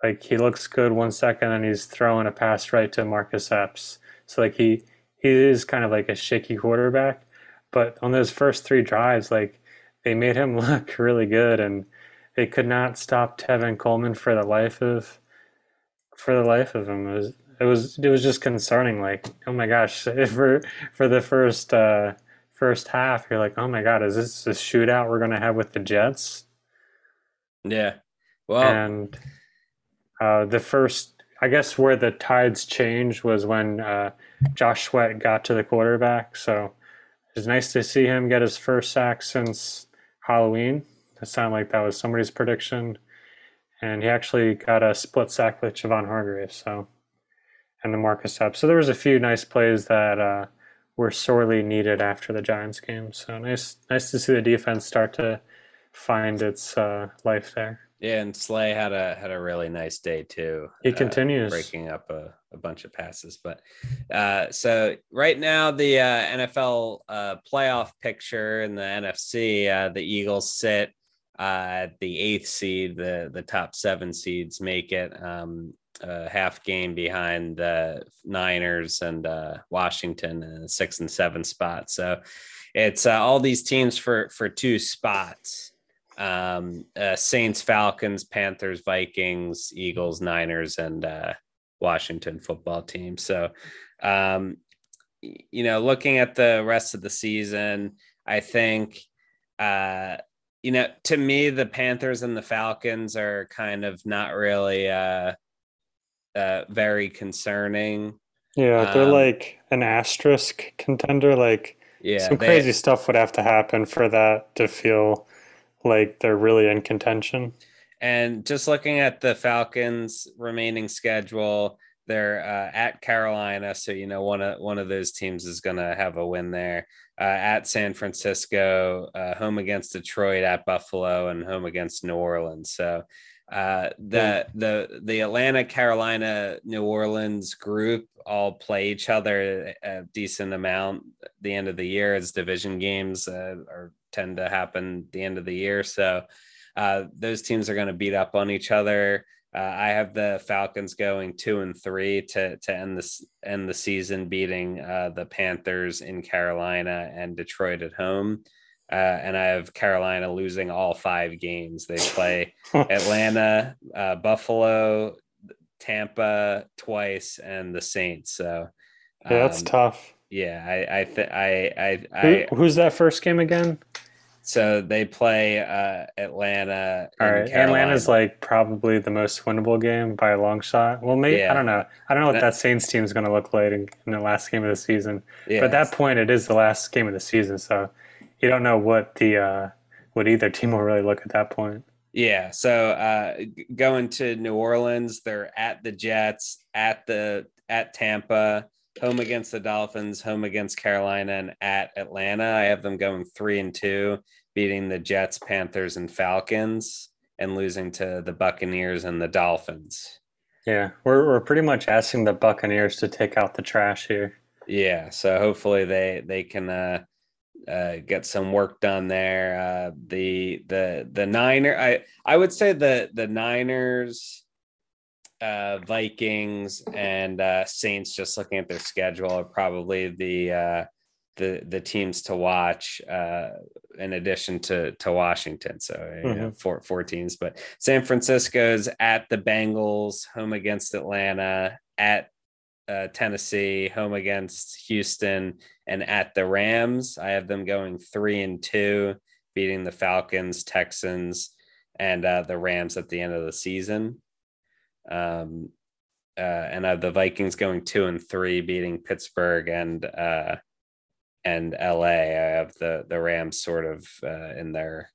like he looks good one second and he's throwing a pass right to Marcus Epps. So like he he is kind of like a shaky quarterback. But on those first three drives, like they made him *laughs* look really good, and they could not stop Tevin Coleman for the life of for the life of him. It was it was it was just concerning. Like, oh my gosh, *laughs* for for the first uh, first half, you're like, oh my god, is this a shootout we're gonna have with the Jets? Yeah. Well, and uh, the first, I guess, where the tides changed was when uh, Josh Sweat got to the quarterback. So was nice to see him get his first sack since Halloween. It sounded like that was somebody's prediction. And he actually got a split sack with Javon Hargrave, so and the Marcus Epps. So there was a few nice plays that uh, were sorely needed after the Giants game. So nice, nice to see the defense start to find its uh, life there. Yeah, and Slay had a had a really nice day too. He uh, continues breaking up a, a bunch of passes. But uh, so right now the uh, NFL uh, playoff picture in the NFC, uh, the Eagles sit uh, at the eighth seed. The the top seven seeds make it. Um, a half game behind the Niners and uh, Washington in the six and seven spots. So it's uh, all these teams for for two spots um, uh, Saints, Falcons, Panthers, Vikings, Eagles, Niners, and uh, Washington football team. So, um, you know, looking at the rest of the season, I think, uh, you know, to me, the Panthers and the Falcons are kind of not really uh, uh, very concerning. Yeah, they're um, like an asterisk contender. Like, yeah, some crazy they, stuff would have to happen for that to feel like they're really in contention. And just looking at the Falcons' remaining schedule, they're uh, at Carolina, so you know one of one of those teams is going to have a win there. Uh, at San Francisco, uh, home against Detroit, at Buffalo, and home against New Orleans. So uh, the the the Atlanta, Carolina, New Orleans group all play each other a decent amount. At The end of the year as division games uh, are tend to happen the end of the year. So uh, those teams are going to beat up on each other. Uh, I have the Falcons going two and three to to end this end the season, beating uh, the Panthers in Carolina and Detroit at home. Uh, and I have Carolina losing all five games. They play *laughs* Atlanta, uh, Buffalo, Tampa twice, and the Saints. So um, yeah, that's um, tough. Yeah, I I th- I I, I Who, who's that first game again? So they play uh, Atlanta. All right, Atlanta's like probably the most winnable game by a long shot. Well, maybe yeah. I don't know. I don't know what that, that Saints team is going to look like in, in, the last game of the season. Yeah, but at that point, it is the last game of the season, so you don't know what the uh, what either team will really look at that point. Yeah. So uh, going to New Orleans, they're at the Jets, at the at Tampa, home against the Dolphins, home against Carolina, and at Atlanta. I have them going three and two, beating the Jets, Panthers, and Falcons, and losing to the Buccaneers and the Dolphins. Yeah, we're we're pretty much asking the Buccaneers to take out the trash here. Yeah, so hopefully they they can uh, uh, get some work done there. Uh, the the the Niner, I I would say the the Niners, uh, Vikings, and uh, Saints. Just looking at their schedule, are probably the uh, the the teams to watch uh, in addition to to Washington. So mm-hmm. you know, mm-hmm. four four teams, but San Francisco's at the Bengals, home against Atlanta, at uh, Tennessee, home against Houston, and at the Rams. I have them going three and two, beating the Falcons, Texans, and uh, the Rams at the end of the season. Um, uh, and I the Vikings going two and three, beating Pittsburgh and uh, and LA. I have the the Rams sort of uh, in their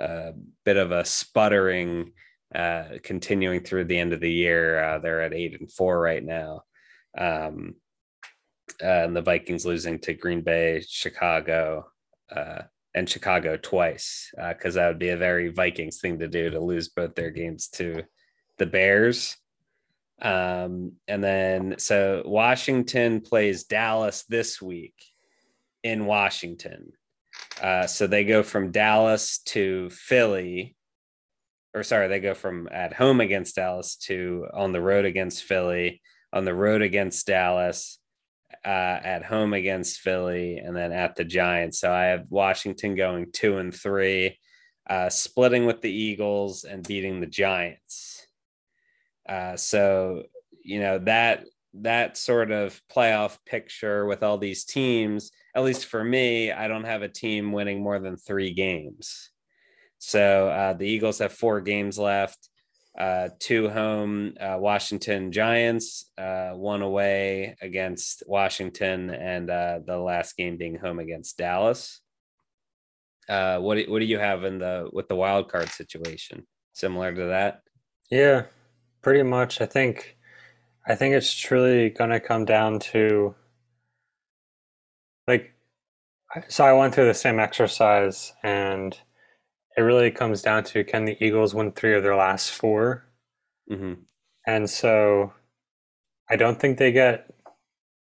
uh, bit of a sputtering, uh, continuing through the end of the year. Uh, they're at eight and four right now, um, and the Vikings losing to Green Bay, Chicago, and Chicago twice because that would be a very Vikings thing to do to lose both their games to the Bears. Um, and then so Washington plays Dallas this week in Washington. Uh, so they go from Dallas to Philly, or sorry, they go from at home against Dallas to on the road against Philly, on the road against Dallas, uh, at home against Philly, and then at the Giants. So I have Washington going two and three, uh, splitting with the Eagles and beating the Giants. Uh, so you know that that sort of playoff picture with all these teams at least for me, I don't have a team winning more than three games. So uh, the Eagles have four games left, uh, two home uh, Washington Giants, uh, one away against Washington, and uh, the last game being home against Dallas. Uh, what do, what do you have in the with the wild card situation? Similar to that? Yeah, pretty much. I think I think it's truly going to come down to like so i went through the same exercise and it really comes down to can the eagles win three of their last 4 mm-hmm. and so i don't think they get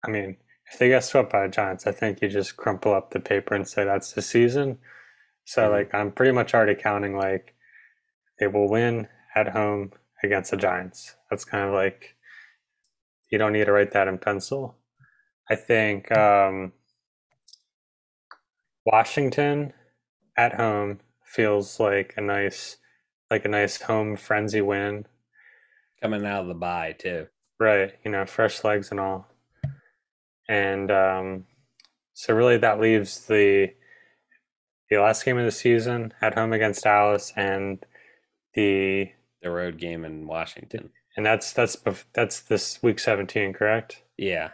i mean if they get swept by the giants i think you just crumple up the paper and say that's the season so mm-hmm. like i'm pretty much already counting like they will win at home against the giants that's kind of like you don't need to write that in pencil i think um Washington at home feels like a nice like a nice home frenzy win. Coming out of the bye too. Right, you know, fresh legs and all. And um so really that leaves the the last game of the season at home against Dallas and the the road game in Washington. And that's that's that's this week 17, correct? Yeah.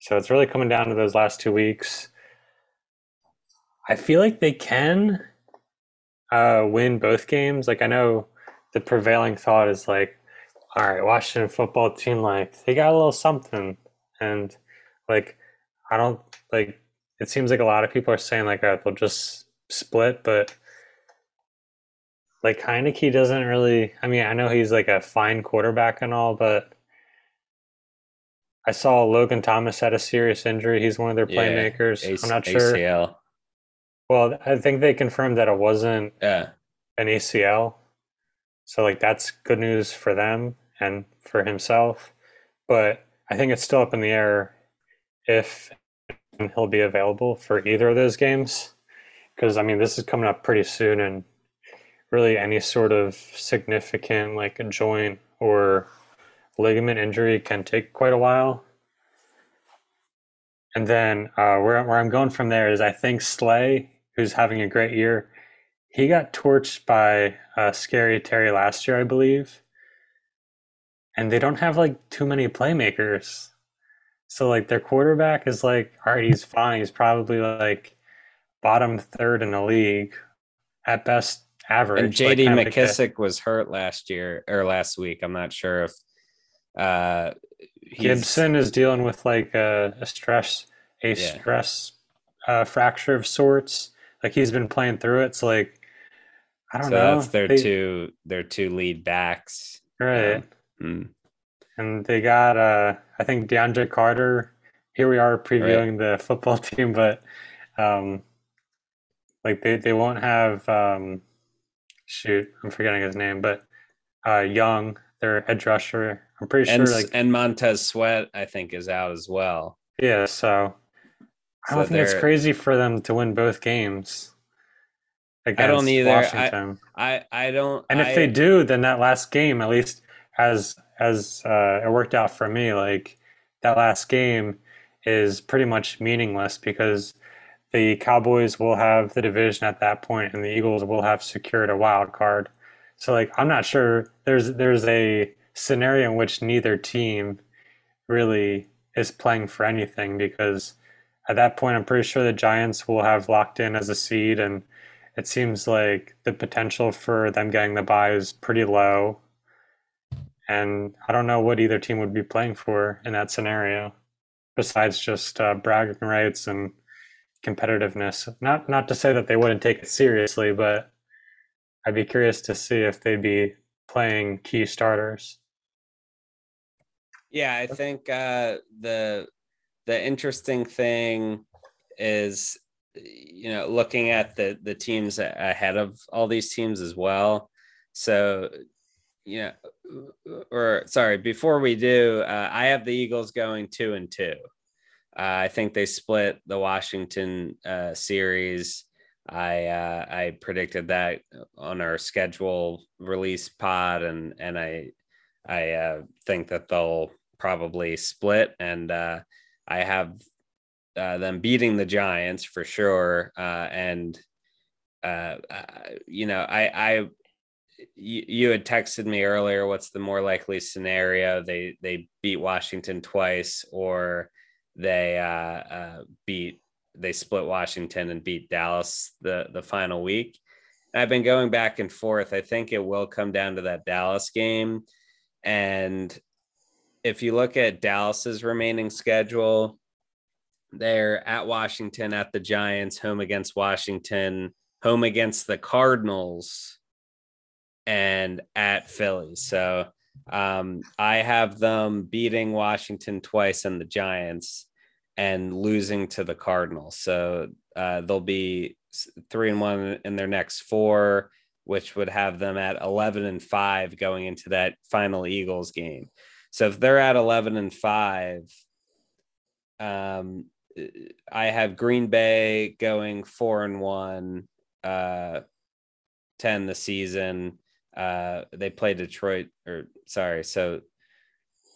So it's really coming down to those last two weeks. I feel like they can uh, win both games. Like I know the prevailing thought is like, all right, Washington football team, like they got a little something, and like I don't like. It seems like a lot of people are saying like uh, they'll just split, but like Heinicke doesn't really. I mean, I know he's like a fine quarterback and all, but I saw Logan Thomas had a serious injury. He's one of their playmakers. Yeah, A- I'm not sure. ACL. Well, I think they confirmed that it wasn't yeah. an ACL. So like that's good news for them and for himself. But I think it's still up in the air if he'll be available for either of those games. Because I mean this is coming up pretty soon and really any sort of significant like a joint or ligament injury can take quite a while. And then uh, where, where I'm going from there is I think Slay who's having a great year. He got torched by uh, Scary Terry last year, I believe. And they don't have like too many playmakers. So like their quarterback is like, all right, he's fine. He's probably like bottom third in the league, at best average. And JD like, McKissic was hurt last year or last week. I'm not sure if uh Gibson is dealing with like a, a stress a yeah. stress uh, fracture of sorts. Like he's been playing through it. So like I don't so know. That's their they, two their two lead backs. Right. Um, mm. and they got uh, I think DeAndre Carter. Here we are previewing right. the *laughs* football team, but um, like they they won't have um, shoot, I'm forgetting his name, but uh, Young, their edge rusher. I'm pretty and, sure like and Montez Sweat, I think, is out as well. Yeah, so I don't so think it's crazy for them to win both games. I don't either. Washington. I, I, I don't. And if I, they do, then that last game, at least as as uh, it worked out for me, like that last game is pretty much meaningless because the Cowboys will have the division at that point, and the Eagles will have secured a wild card. So, like, I'm not sure. There's there's a scenario in which neither team really is playing for anything because at that point, I'm pretty sure the Giants will have locked in as a seed, and it seems like the potential for them getting the bye is pretty low. And I don't know what either team would be playing for in that scenario, besides just uh, bragging rights and competitiveness. Not not to say that they wouldn't take it seriously, but I'd be curious to see if they'd be playing key starters. Yeah, I think uh, the the interesting thing is you know looking at the the teams ahead of all these teams as well. So you know, or sorry, before we do, uh, I have the Eagles going two and two. Uh, I think they split the Washington uh, series. I uh, I predicted that on our schedule release pod, and and I I uh, think that they'll probably split, and uh, I have them beating the Giants for sure. and you know, I I you had texted me earlier. What's the more likely scenario? They they beat Washington twice, or they uh, uh, beat they split Washington and beat Dallas the the final week. I've been going back and forth. I think it will come down to that Dallas game, and if you look at Dallas's remaining schedule, they're at Washington, at the Giants, home against Washington, home against the Cardinals, and at Philly. So um, I have them beating Washington twice and the Giants and losing to the Cardinals. So uh, they'll be three and one in their next four, which would have them at 11 and five going into that final Eagles game. So if they're at 11 and five, um, I have Green Bay going four and one, uh, 10 the season uh, they play Detroit, or sorry, so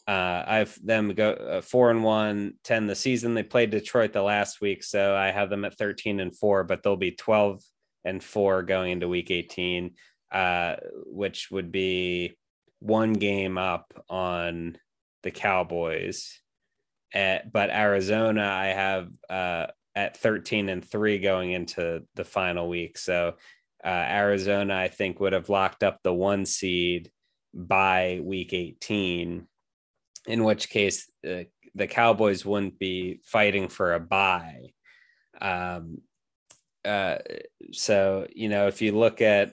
uh, I've them go uh, four and one, 10 the season. They played Detroit the last week, so I have them at 13 and four, but they'll be 12 and four going into week 18, uh, which would be one game up on the Cowboys. At, but Arizona, I have uh, at 13 and three going into the final week. So uh, Arizona, I think, would have locked up the one seed by week 18, in which case uh, the Cowboys wouldn't be fighting for a bye. Um, uh, so, you know, if you look at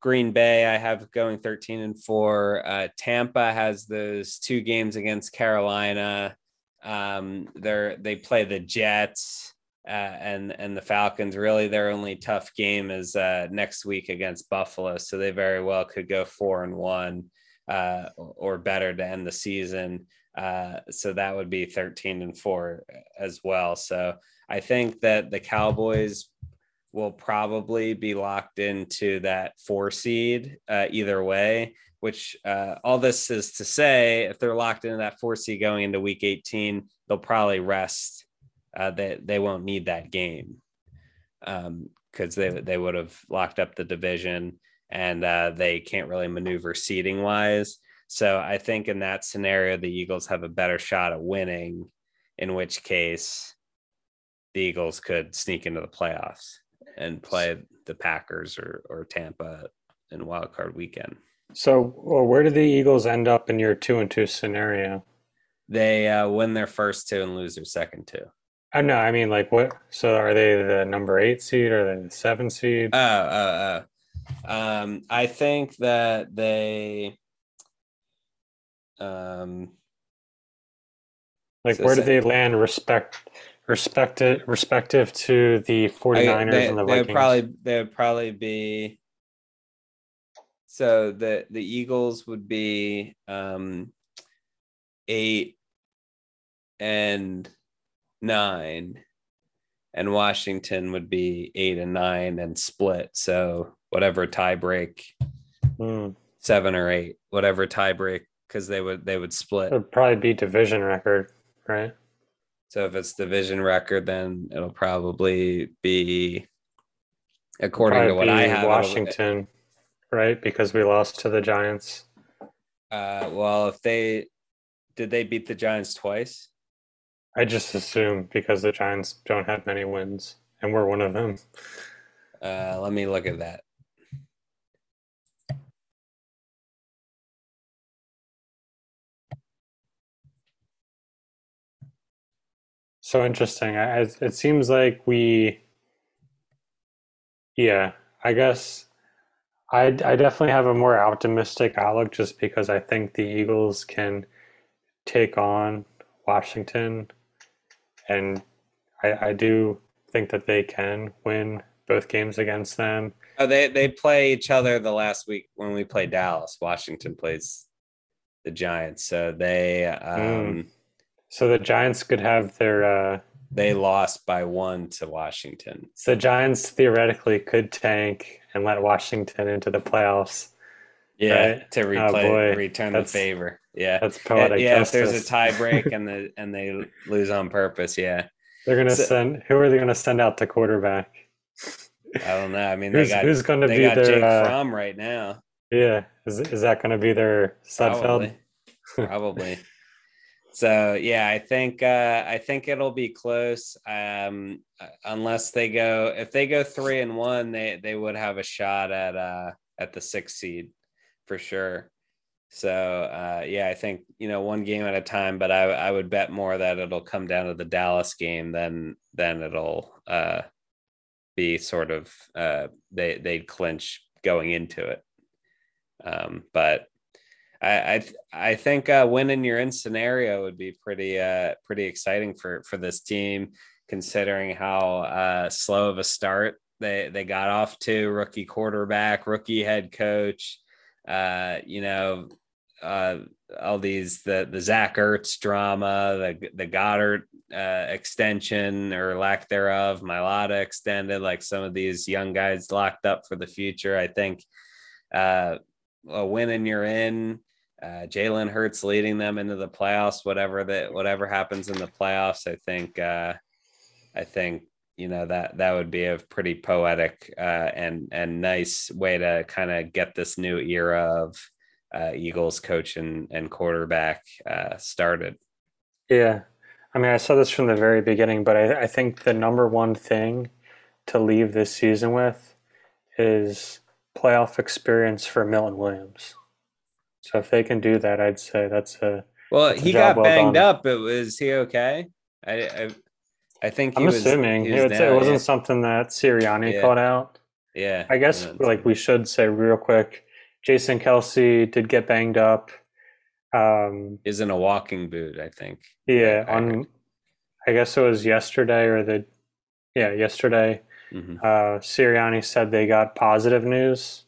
Green Bay, I have going 13 and four. Uh, Tampa has those two games against Carolina. Um, they're they play the Jets uh, and and the Falcons. Really, their only tough game is uh, next week against Buffalo, so they very well could go four and one uh, or better to end the season. Uh, so that would be thirteen and four as well. So I think that the Cowboys will probably be locked into that four seed uh, either way. Which uh, all this is to say, if they're locked into that four seed going into Week 18, they'll probably rest uh, they they won't need that game because um, they they would have locked up the division and uh, they can't really maneuver seating wise. So I think in that scenario, the Eagles have a better shot at winning. In which case, the Eagles could sneak into the playoffs and play the Packers or or Tampa in wild card weekend. So, well, where do the Eagles end up in your two and two scenario? They uh, win their first two and lose their second two. I know. I mean, like, what? So, are they the number eight seed or the seven seed? Oh, uh, uh, um, I think that they. Um, Like, where do they land respect, respected, respective to the I- 49ers they, and the they Vikings? would probably they would probably be. So the the Eagles would be um, eight and nine, and Washington would be eight and nine and split. So whatever tie break, Hmm. seven or eight, whatever tie break, because they would they would split. It'd probably be division record, right? So if it's division record, then it'll probably be according to Probably what I have. Washington, right? Because we lost to the Giants. Uh, well, if they did, they beat the Giants twice. I just assume because the Giants don't have many wins, and we're one of them. Uh, let me look at that. So interesting. I, it seems like we, yeah, I guess I, I definitely have a more optimistic outlook just because I think the Eagles can take on Washington, and I, I do think that they can win both games against them. Oh, they they play each other the last week when we play Dallas. Washington plays the Giants, so they um So the Giants could have their, uh, they lost by one to Washington. so Giants theoretically could tank and let Washington into the playoffs. Yeah, Right. to Oh, replay boy. return That's- the favor. Yeah. That's poetic yeah, if there's a tie break *laughs* and the and they lose on purpose, yeah. They're gonna So- send. Who are they gonna send out to quarterback? I don't know. I mean, they got who's gonna they be got their? Jake uh, Fromm right now. yeah, is is that gonna be their Sudfeld? Probably. *laughs* Probably. So yeah, I think uh, I think it'll be close. Um, unless they go, if they go three and one, they they would have a shot at uh at the sixth seed for sure. So uh, yeah, I think you know one game at a time, but I I would bet more that it'll come down to the Dallas game than than it'll uh, be sort of uh, they they'd clinch going into it. Um, but I I, I think uh, winning your in scenario would be pretty uh, pretty exciting for for this team, considering how uh, slow of a start they they got off to. Rookie quarterback, rookie head coach. Uh, you know, uh, all these the the Zach Ertz drama, the the Goedert uh, extension or lack thereof, Mailata extended, like some of these young guys locked up for the future. I think uh, a win and you're in. Uh, Jalen Hurts leading them into the playoffs. Whatever that whatever happens in the playoffs, I think uh, I think you know that that would be a pretty poetic uh, and and nice way to kind of get this new era of uh, Eagles coach and, and quarterback uh, started. Yeah, I mean, I saw this from the very beginning, but I, I think the number one thing to leave this season with is playoff experience for Milton Williams. So if they can do that, I'd say that's a. Well, That's a he job got well banged done. up. It was he okay? I I, I think he I'm was. assuming he it, was was, down, it wasn't yeah. something that Sirianni Yeah. called out. Yeah, I guess like we should say real quick, Jason Kelce did get banged up. Um, is in a walking boot. I think. yeah, I heard. on I guess it was yesterday or the yeah yesterday. Mhm. Uh, Sirianni said they got positive news,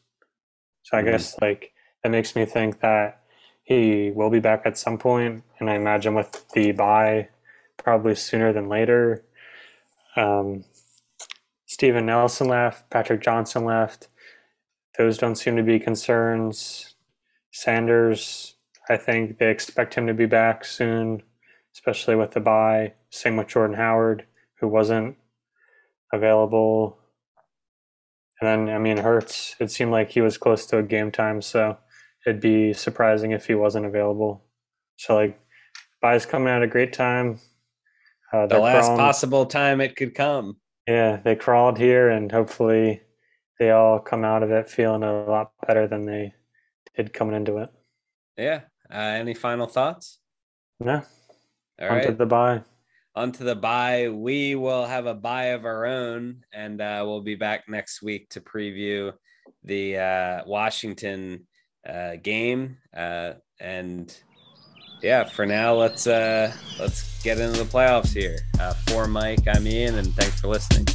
so I Mhm. guess like that makes me think that he will be back at some point, and I imagine with the bye, probably sooner than later. Um, Steven Nelson left, Patrick Johnson left. Those don't seem to be concerns. Sanders, I think they expect him to be back soon, especially with the bye. Same with Jordan Howard, who wasn't available. And then, I mean, Hurts, it seemed like he was close to a game time, so it'd be surprising if he wasn't available. So, like, bye's coming at a great time. Uh, The last crawling- possible time it could come. yeah, they crawled here, and hopefully they all come out of it feeling a lot better than they did coming into it. Yeah. Uh, any final thoughts? No, All onto right. the bye. onto the bye. We will have a bye of our own, and uh, we'll be back next week to preview the uh, Washington uh, game. Uh, and yeah, for now, let's uh, let's get into the playoffs here. Uh, for Mike, I'm Ian, and thanks for listening.